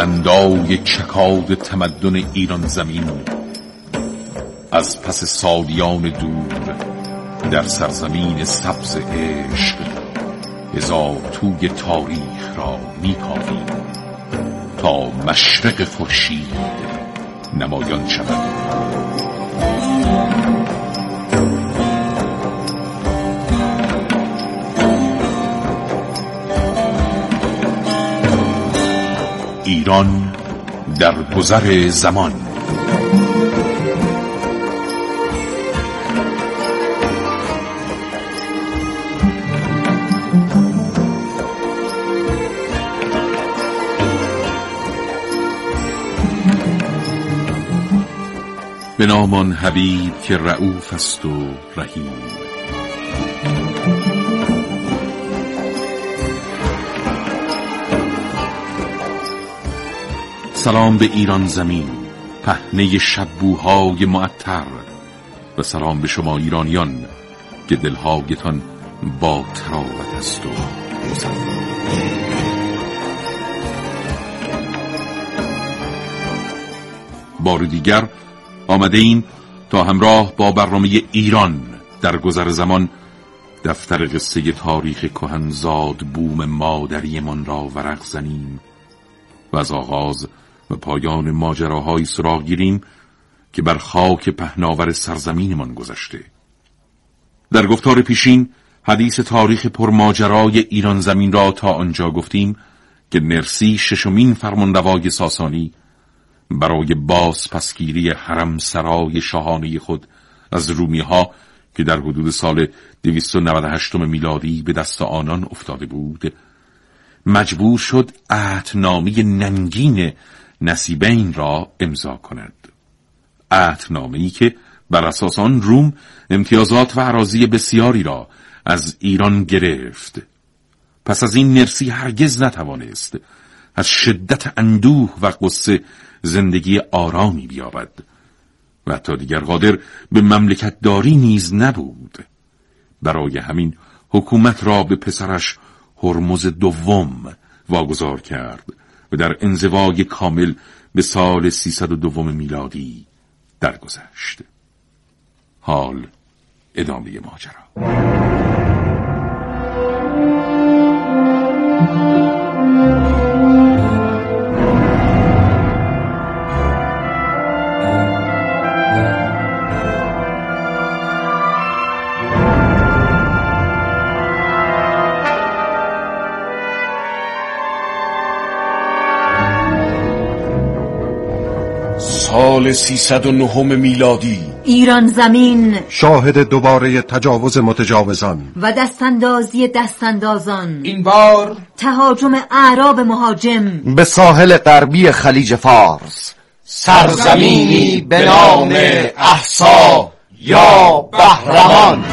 بلندای چکاد تمدن ایران زمین. از پس سالیان دور در سرزمین سبز عشق هزار توی تاریخ را میکاویم تا مشرق خورشید نمایان شود. ایران در گذر زمان. به نامان حبیب که رعوف است و رحیم. سلام به ایران زمین پهنه شبوهای معطر و سلام به شما ایرانیان که دلهایتان با تراوت است و بار دیگر آمده این تا همراه با برنامه ایران در گذر زمان دفتر قصه تاریخ کهنزاد بوم مادریمان را ورق زنیم و از آغاز و پایان ماجراهای سراغ گیریم که بر خاک پهناور سرزمینمان گذشته. در گفتار پیشین حدیث تاریخ پرماجرای ایران زمین را تا آنجا گفتیم که نرسی ششمین فرماندوای ساسانی برای باز پسگیری حرم سرای شاهانه خود از رومی ها که در حدود سال 298 میلادی به دست آنان افتاده بود مجبور شد عهدنامه ننگین نصیبین را امضا کند. عهدنامه ای که بر اساس آن روم امتیازات و عراضی بسیاری را از ایران گرفت. پس از این نرسی هرگز نتوانست از شدت اندوه و قصه زندگی آرامی بیابد و حتی دیگر قادر به مملکت داری نیز نبود. برای همین حکومت را به پسرش هرمز دوم واگذار کرد. و در انزوای کامل به سال 302 میلادی درگذشت. حال ادامه ماجرا سال 309 میلادی. ایران زمین. شاهد دوباره تجاوز متجاوزان. و دستاندازی دستاندازان. این بار تهاجم اعراب مهاجم. به ساحل غربی خلیج فارس. سرزمینی به نام احسا یا بهرمان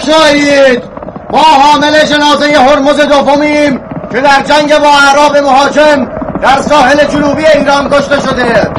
بکشایید ما حامل جنازه هرمز دومیم که در جنگ با اعراب مهاجم در ساحل جنوبی ایران کشته شده.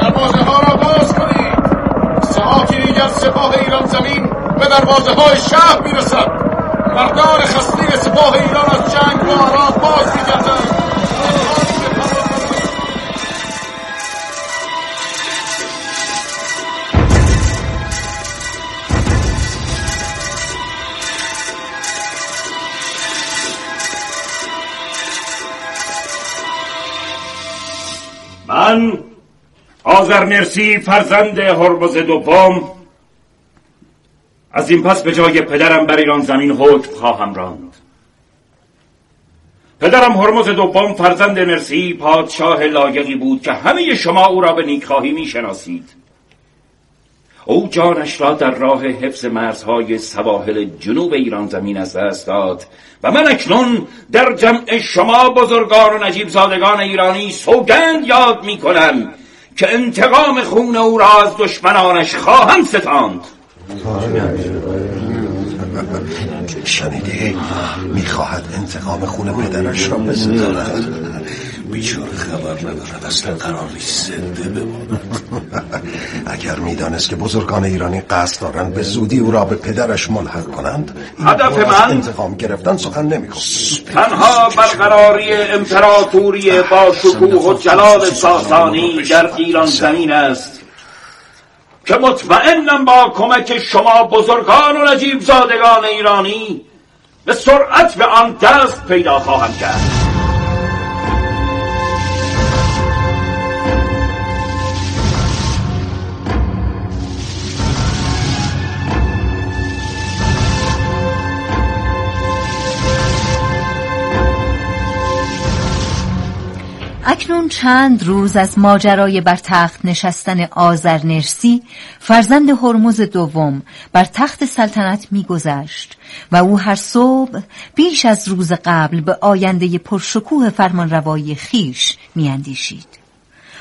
آذرنرسی فرزند هرمز دوم. از این پس به جای پدرم بر ایران زمین حکم خواهم راند. پدرم هرمز دوم فرزند نرسی پادشاه لایقی بود که همه شما او را به نیکخواهی می‌شناسید او جانش را در راه حفظ مرزهای سواحل جنوب ایران زمین از دست داد و من اکنون در جمع شما بزرگان و نجیب زادگان ایرانی سوگند یاد می کنم که انتقام خون او را از دشمنانش خواهم ستاند. شنیدی؟ می‌خواهد انتقام خون پدرش را بستاند. بیچاره خبر ندارد اصلا قرار نیست زنده بماند اگر می‌دانست که بزرگان ایرانی قصد دارند به زودی او را به پدرش ملحق کنند هدف من انتقام گرفتن سخن نمی تنها برقراری امپراتوری با شکوه و جلال ساسانی در ایران زمین است که مطمئنم با کمک شما بزرگان و نجیب زادگان ایرانی به سرعت به آن دست پیدا خواهم کرد اکنون چند روز از ماجرای بر تخت نشستن آزرنرسی فرزند هرمز دوم بر تخت سلطنت میگذشت و او هر صبح بیش از روز قبل به آینده پرشکوه فرمانروایی خیش میاندیشید.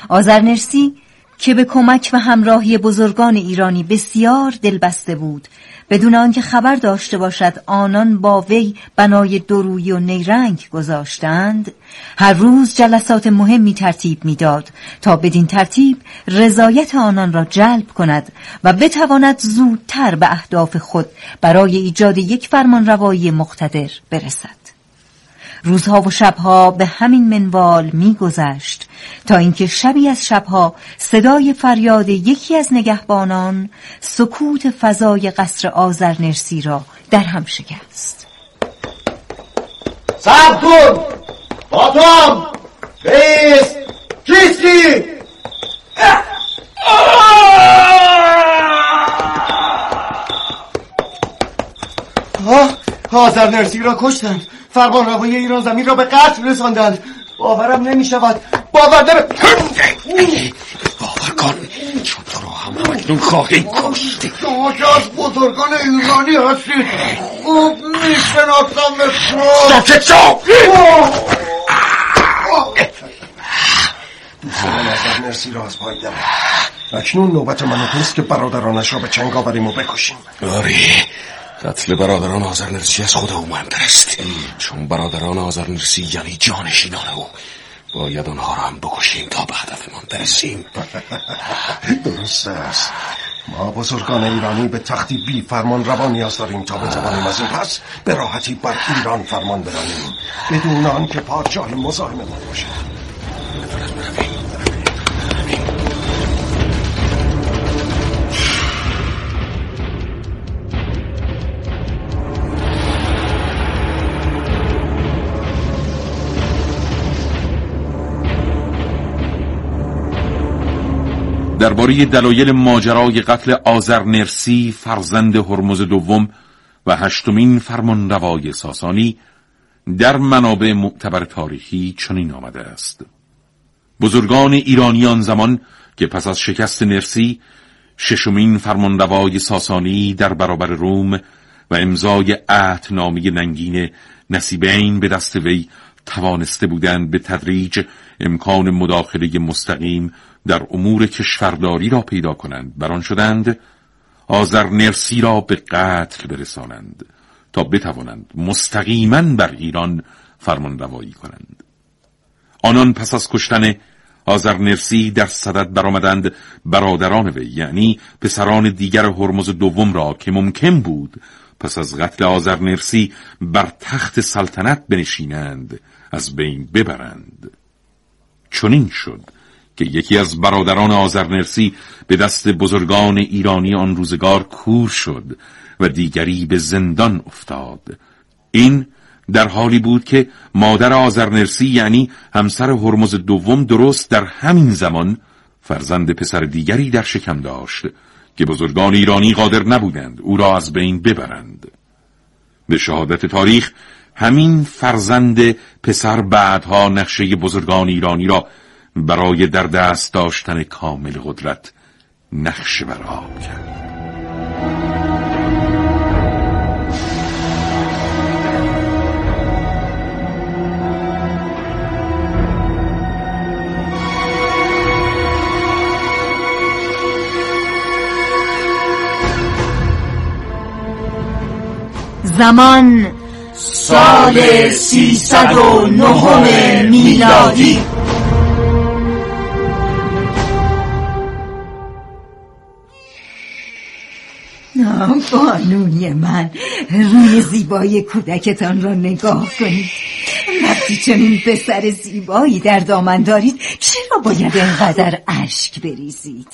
آزرنرسی که به کمک و همراهی بزرگان ایرانی بسیار دلبسته بود. بدون آنکه خبر داشته باشد آنان با وی بنای درویی و نیرنگ گذاشتند هر روز جلسات مهمی ترتیب می‌داد تا بدین ترتیب رضایت آنان را جلب کند و بتواند زودتر به اهداف خود برای ایجاد یک فرمان روایی مقتدر برسد. روزها و شبها به همین منوال میگذشت. تا اینکه شبی از شبها صدای فریاد یکی از نگهبانان سکوت فضای قصر آزرنرسی را در هم شکست. سب کن باتام بیست کیستی آزرنرسی را کشتند. فرمان روای ایران زمین را به قتل رساندند. باورم نمی شود باور نمی باور کن. چون تو را هم همکنون خواهیم کشت شما که از بزرگان ایرانی هستید خوب می‌شناسم به ساکت شو دوستان نظر مرسی را از پای اکنون نوبت من که برادرانش را به چنگ آوریم و بکشیم. آری قتل برادران آزرنرسی از خود او مهمتر است. چون برادران آزرنرسی یعنی جانشینان او. باید آنها را هم بکشیم تا به هدفمان برسیم. درست است. ما بزرگان ایرانی به تختی بی فرمان روان نیاز داریم تا بتوانیم از این پس به راحتی بر ایران فرمان برانیم بدون آن که پادشاه مزاحم ما باشد. درباره دلایل ماجرای قتل آزرنرسی فرزند هرمز دوم و هشتمین فرمان روای ساسانی در منابع معتبر تاریخی چنین آمده است. بزرگان ایرانیان زمان که پس از شکست نرسی ششمین فرمانروای ساسانی در برابر روم و امضای عهدنامه ننگین نصیبین به دست وی توانسته بودند به تدریج امکان مداخله مستقیم در امور کشورداری را پیدا کنند. بران شدند آذر نرسی را به قتل برسانند تا بتوانند مستقیما بر ایران فرمان روایی کنند. آنان پس از کشتن آذر نرسی در صدد برآمدند. برادران وی یعنی پسران دیگر هرمز دوم را که ممکن بود پس از قتل آذر نرسی بر تخت سلطنت بنشینند از بین ببرند. چنین شد. که یکی از برادران آزرنرسی به دست بزرگان ایرانی آن روزگار کور شد و دیگری به زندان افتاد. این در حالی بود که مادر آزرنرسی یعنی همسر هرمز دوم درست در همین زمان فرزند پسر دیگری در شکم داشت که بزرگان ایرانی قادر نبودند او را از بین ببرند. به شهادت تاریخ همین فرزند پسر بعدها نقشه بزرگان ایرانی را برای در دست داشتن کامل قدرت نقش بر آب کرد. زمان سال سیصد و نهم میلادی. بانوی من روی زیبای کودکتان را نگاه کنید. وقتی چنین پسر زیبایی در دامن دارید چرا باید اینقدر اشک بریزید؟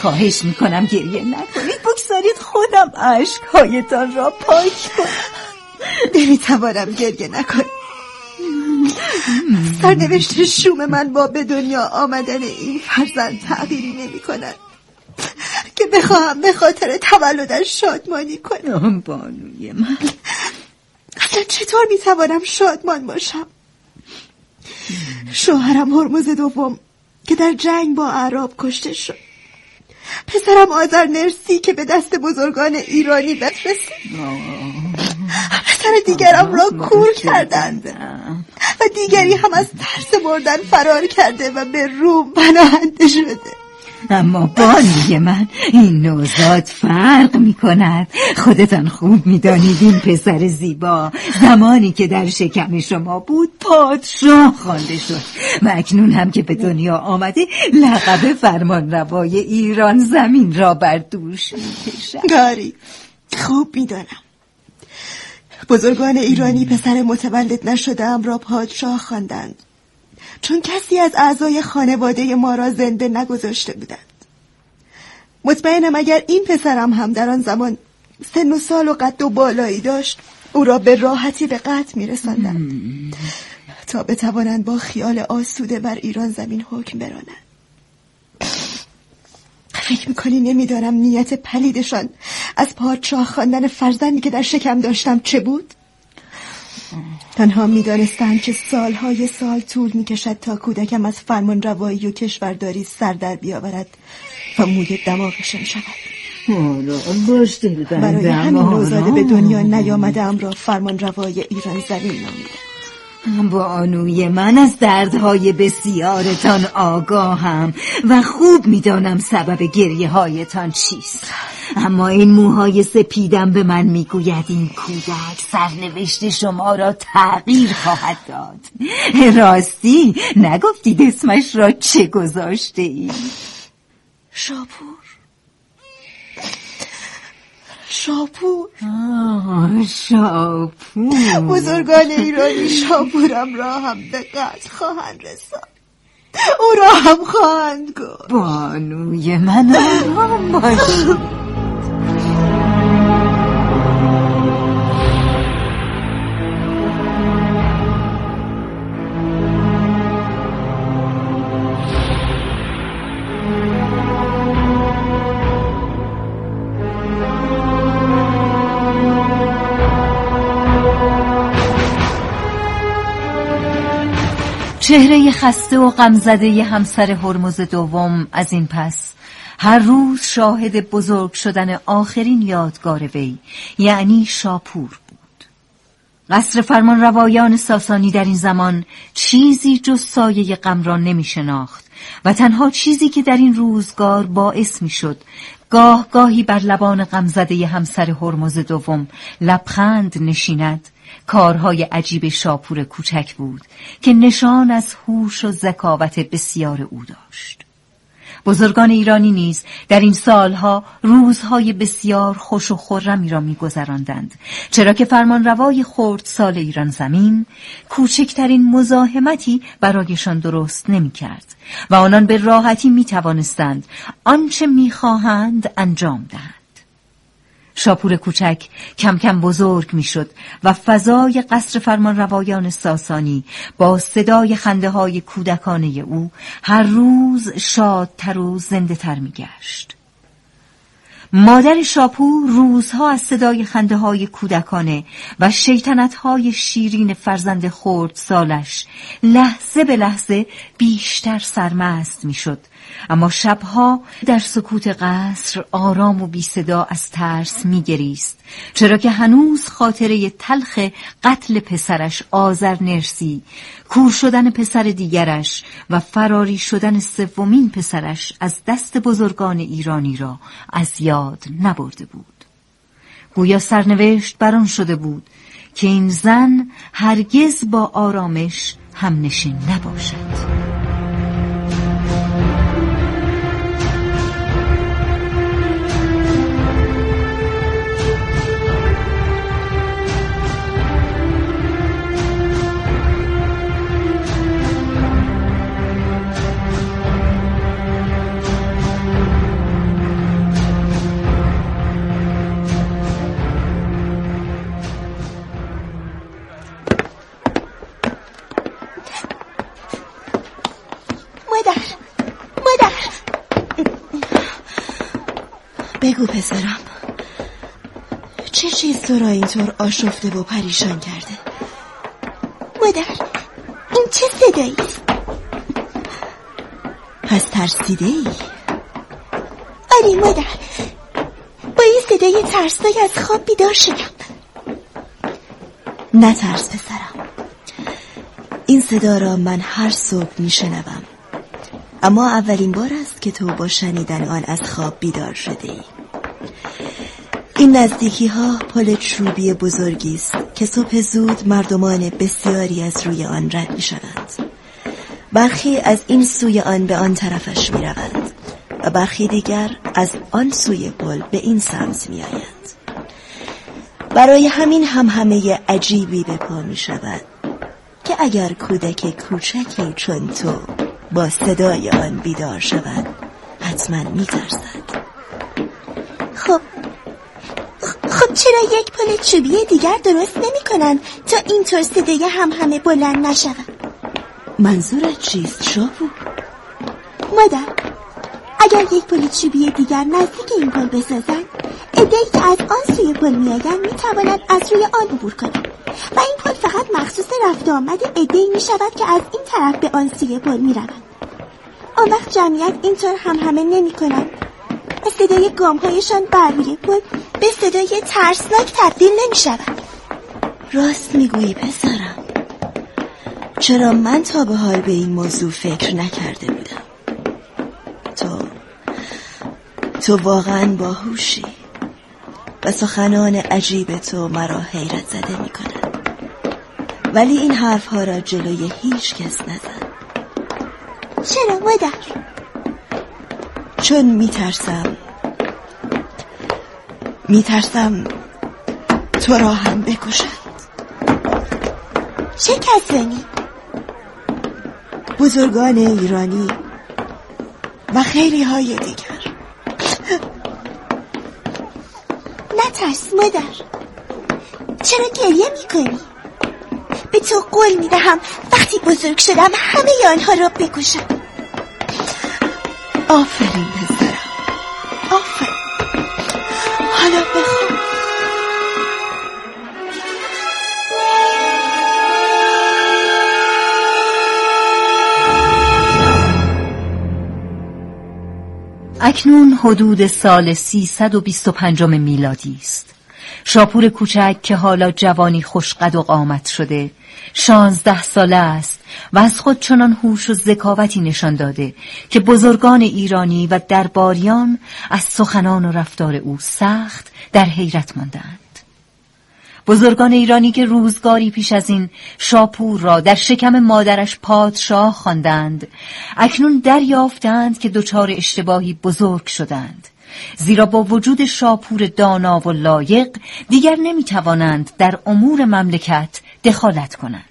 خواهش می‌کنم گریه نکنید بگذارید خودم اشکهایتان را پاک کنم. نمی‌توانم گریه نکنم. سرنوشت شوم من با به دنیا آمدن این فرزند تغییری نمی کند بخواهم به خاطر تولدش شادمانی کنم. بانوی من. اصلا چطور می‌توانم شادمان باشم؟ شوهرم هرمز دوم که در جنگ با عرب کشته شد. پسرم آذر نرسی که به دست بزرگان ایرانی بفرست پسر دیگرم را کور کردند. و دیگری هم از ترس بردن فرار کرده و به روم پناهنده شده. اما بانوی من این نوزاد فرق می کند خودتان خوب می دانید این پسر زیبا زمانی که در شکم شما بود پادشاه خوانده شد و اکنون هم که به دنیا آمده لقب فرمان روای ایران زمین را بر دوش می کشد گاری خوب می دانم بزرگان ایرانی پسر متولد نشده را پادشاه خواندند. چون کسی از اعضای خانواده ما را زنده نگذاشته بودند. مطمئنم اگر این پسرم هم در آن زمان سن و سال و قد و بالایی داشت او را به راحتی به قتل میرساندند. تا بتوانند با خیال آسوده بر ایران زمین حکم برانند. فکر می‌کنی نمیدارم نیت پلیدشان از پادشاه خواندن فرزندی که در شکم داشتم چه بود؟ تنها می‌دانستند که سالهای سال طول می‌کشد تا کودکم از فرمان روایی و کشورداری سر در بیاورد و موی دماغشان شود. برای همین نوزاده به دنیا نیامده را فرمان روای ایران زمین نامیدم با آنوی من از دردهای بسیارتان آگاهم و خوب می‌دانم سبب گریه هایتان چیست. اما این موهای سپیدم به من می‌گوید این کودک سرنوشت شما را تغییر خواهد داد. راستی نگفتید اسمش را چه گذاشته ای؟ شاپور. شاپور. شاپور. بزرگان ایرانی شاپورم را هم به قتل خواهند رساند. او را هم خواهند گفت. بانوی من آرام باش چهره خسته و غمزده همسر هرمز دوم از این پس. هر روز شاهد بزرگ شدن آخرین یادگار وی یعنی شاپور بود. قصر فرمان روایان ساسانی در این زمان چیزی جز سایه غم را نمی شناخت و تنها چیزی که در این روزگار باعث می شد گاه گاهی بر لبان غمزده همسر هرمز دوم لبخند نشیند کارهای عجیب شاپور کوچک بود که نشان از هوش و ذکاوت بسیار او داشت. بزرگان ایرانی نیز در این سالها روزهای بسیار خوش و خرمی را میگذراندند چرا که فرمانروای خورد سال ایران زمین کوچکترین مزاحمتی برایشان درست نمی‌کرد و آنان به راحتی می توانستند آنچه می‌خواهند انجام دهند. شاپور کوچک کم کم بزرگ می‌شد و فضای قصر فرمان روایان ساسانی با صدای خنده های کودکانه او هر روز شادتر و زنده تر می گشت. مادر شاپور روزها از صدای خنده های کودکانه و شیطنت های شیرین فرزند خورد سالش لحظه به لحظه بیشتر سرمست می‌شد اما شبها در سکوت قصر آرام و بی صدا از ترس میگریست چرا که هنوز خاطره تلخ قتل پسرش آذر نرسی کور شدن پسر دیگرش و فراری شدن سومین پسرش از دست بزرگان ایرانی را از یاد نبرده بود. گویا سرنوشت بران شده بود که این زن هرگز با آرامش همنشین نباشد. بگو پسرم. چه چیز تو را اینطور آشفته و پریشان کرده؟ مادر این چه صدایی؟ پس ترسیده ای آره مادر. با این صدای ترسناک از خواب بیدار شدم. نترس پسرم. این صدا را من هر صبح میشنوم. اما اولین بار است که تو با شنیدن آن از خواب بیدار شده ای این نزدیکی ها پل چوبی بزرگی است که صبح زود مردمان بسیاری از روی آن رد می شوند برخی از این سوی آن به آن طرفش می روند و برخی دیگر از آن سوی پل به این سمت می آیند برای همین هم همه عجیبی به پا می شود که اگر کودک کوچکی چون تو با صدای آن بیدار شود. حتما می ترسد خب خب چرا یک پل چوبی دیگر درست نمی کنن تا اینطور صدای هم همه بلند نشود؟ منظورت چیست شاپو؟ مادر اگر یک پل چوبی دیگر نزدیک این پل بسازن ادهی که از آن سوی پل میآیند می‌توانند از روی آن عبور کنند و این فقط مخصوص رفت آمد ادهی می شود که از این طرف به آن سوی پل می روند. آن وقت جمعیت اینطور هم همه نمی کنند صدای گامهایشان بر روی پل به صدای ترسناک تبدیل نمی شود راست می‌گویی پسرم. چرا من تا به حال به این موضوع فکر نکرده بودم؟ تو تو واقعا باهوشی. و سخنان عجیب تو مرا حیرت زده می ولی این حرفها را جلوی هیچ کس نزن چرا مادر؟ چون میترسم میترسم تو را هم بکشند چه کسانی؟ بزرگان ایرانی و خیلی های دیگر نترس مادر چرا گریه می‌کنی؟ تو قول می‌دهم. وقتی بزرگ شدم همه آنها را بکشم. آفرین پسرم. آفرین. حالا بخواب اکنون حدود سال 325 میلادی است. شاپور کوچک که حالا جوانی خوشقد و قامت شده. شانزده ساله است و از خود چنان هوش و ذکاوتی نشان داده که بزرگان ایرانی و درباریان از سخنان و رفتار او سخت در حیرت ماندند. بزرگان ایرانی که روزگاری پیش از این شاپور را در شکم مادرش پادشاه خواندند اکنون دریافتند که دچار اشتباهی بزرگ شدند. زیرا با وجود شاپور دانا و لایق دیگر نمی توانند در امور مملکت دخالت کنند.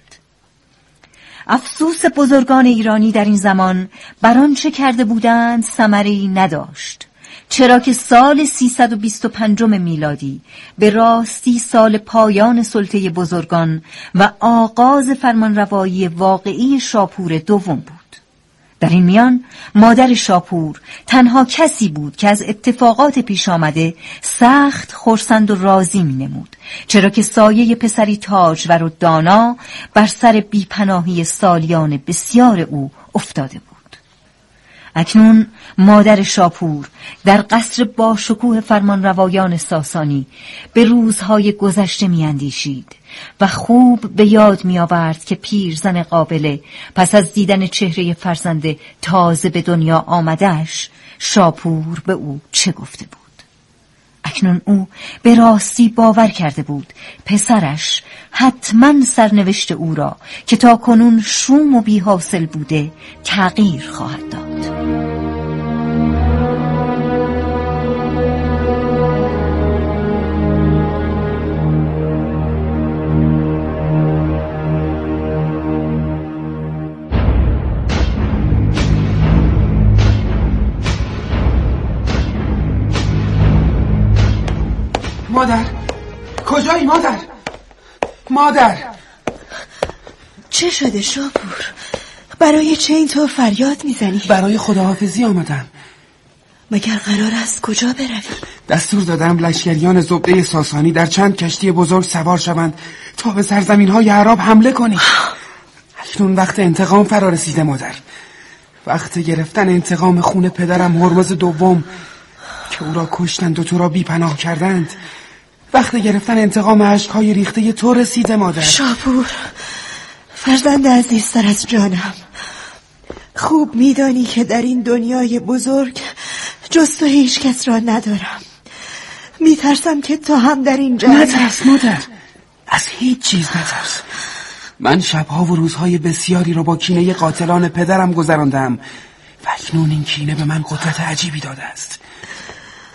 افسوس بزرگان ایرانی در این زمان بر آنچه کرده بودند ثمری نداشت. چرا که سال 325 میلادی به راستی سال پایان سلطه بزرگان و آغاز فرمانروایی واقعی شاپور دوم بود. در این میان مادر شاپور تنها کسی بود که از اتفاقات پیش آمده سخت خورسند و راضی می نمود چرا که سایه پسری تاجور و دانا بر سر بیپناهی سالیان بسیار او افتاده بود. اکنون مادر شاپور در قصر با شکوه فرمان ساسانی به روزهای گذشته میاندیشید. و خوب به یاد می آورد که پیرزن قابله پس از دیدن چهره فرزند تازه به دنیا آمدش شاپور به او چه گفته بود؟ اکنون او به راستی باور کرده بود پسرش حتما سرنوشت او را که تا کنون شوم و بی حاصل بوده تغییر خواهد داد. مادر. کجایی مادر؟ مادر. چه شده شاپور؟ برای چه اینطور فریاد می‌زنی؟ برای خداحافظی آمدم. مگر قرار است کجا بروی؟ دستور دادم لشکریان زبده ساسانی در چند کشتی بزرگ سوار شوند تا به سرزمین های عرب حمله کنی. اکنون وقت انتقام فرا رسیده مادر. وقت گرفتن انتقام خون پدرم هرمز دوم که او را کشتند و تو را بیپناه کردند. وقت گرفتن انتقام عشقهای ریخته تو رسیده مادر. شاپور فرزند عزیزتر از جانم. خوب میدانی که در این دنیای بزرگ جز تو هیچ کس را ندارم. میترسم که تو هم در اینجا نترس مادر. از هیچ چیز نترس. من شبها و روزهای بسیاری را با کینه قاتلان پدرم گذراندم. و اکنون این کینه به من قدرت عجیبی داده است.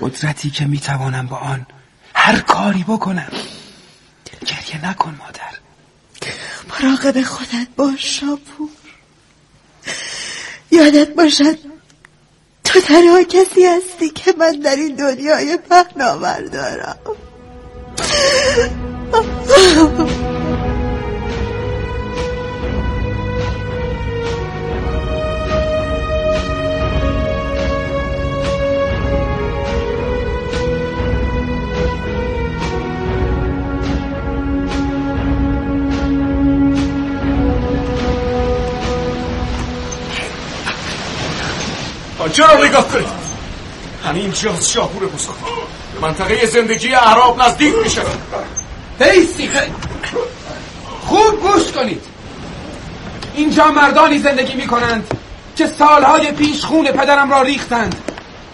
قدرتی که می‌توانم با آن هر کاری بکنم. گریه نکن مادر. مراقب خودت باش شاپور. یادت باشد تو تنها کسی هستی که من در این دنیای پهناور دارم. چرا نگاه کنید همین جاز شاپور بزرگ. به منطقه زندگی اعراب نزدیک میشه. بیستی خوب گوش کنید. اینجا مردانی زندگی می‌کنند که سالهای پیش خون پدرم را ریختند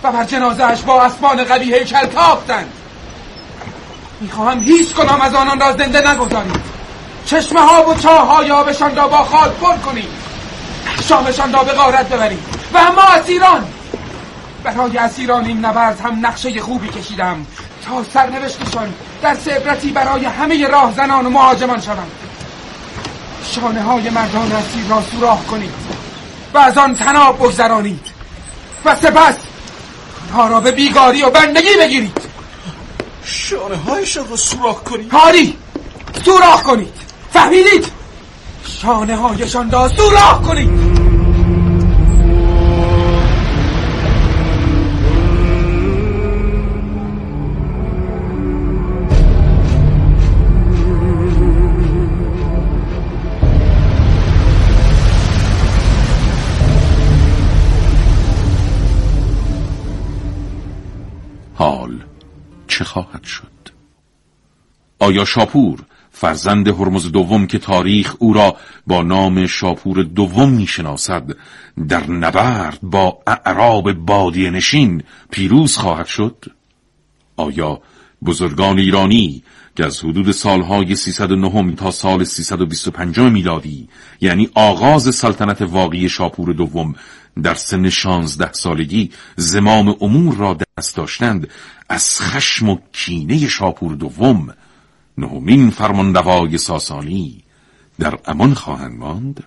و بر جنازهش با اسبان قوی هیکل تافتند. می‌خواهم هیچ کنم از آنان را زنده نگذارید. چشمه ها و چاه های آبشان را با خاک پر کنید. شامشان را به غارت ببرید. و اما اسیران برای اسیران این نبرد هم نقشه خوبی کشیدم. تا سرنوشتشان در عبرتی برای همه راهزنان و مهاجمان شوند شانه های مردان اسیر را سوراخ کنید و از آن تناب بگذرانید و سپس آنها را به بیگاری و بندگی بگیرید. شانه هایشان را سوراخ کنید؟ هاری سوراخ کنید. فهمیدید؟ شانه هایشان را سوراخ کنید. آیا شاپور فرزند هرمز دوم که تاریخ او را با نام شاپور دوم می‌شناسد در نبرد با اعراب بادی نشین پیروز خواهد شد؟ آیا بزرگان ایرانی که از حدود سالهای 309 تا سال 325 میلادی یعنی آغاز سلطنت واقعی شاپور دوم در سن شانزده سالگی زمام امور را دست داشتند از خشم و کینه شاپور دوم نهمین فرماندوای ساسانی در امان خواهند ماند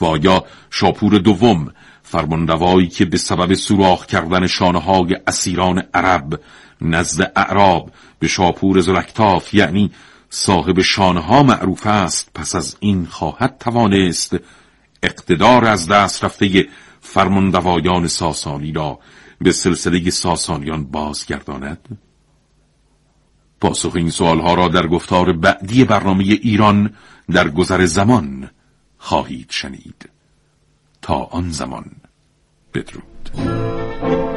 و آیا شاپور دوم فرماندوایی که به سبب سوراخ کردن شانه های اسیران عرب نزد اعراب به شاپور زلکتاف یعنی صاحب شانه ها معروف است پس از این خواهد توانست اقتدار از دست رفته فرماندوایان ساسانی را به سلسله ساسانیان بازگرداند؟ پاسخ این سوالها را در گفتار بعدی برنامه ایران در گذر زمان خواهید شنید. تا آن زمان بدرود.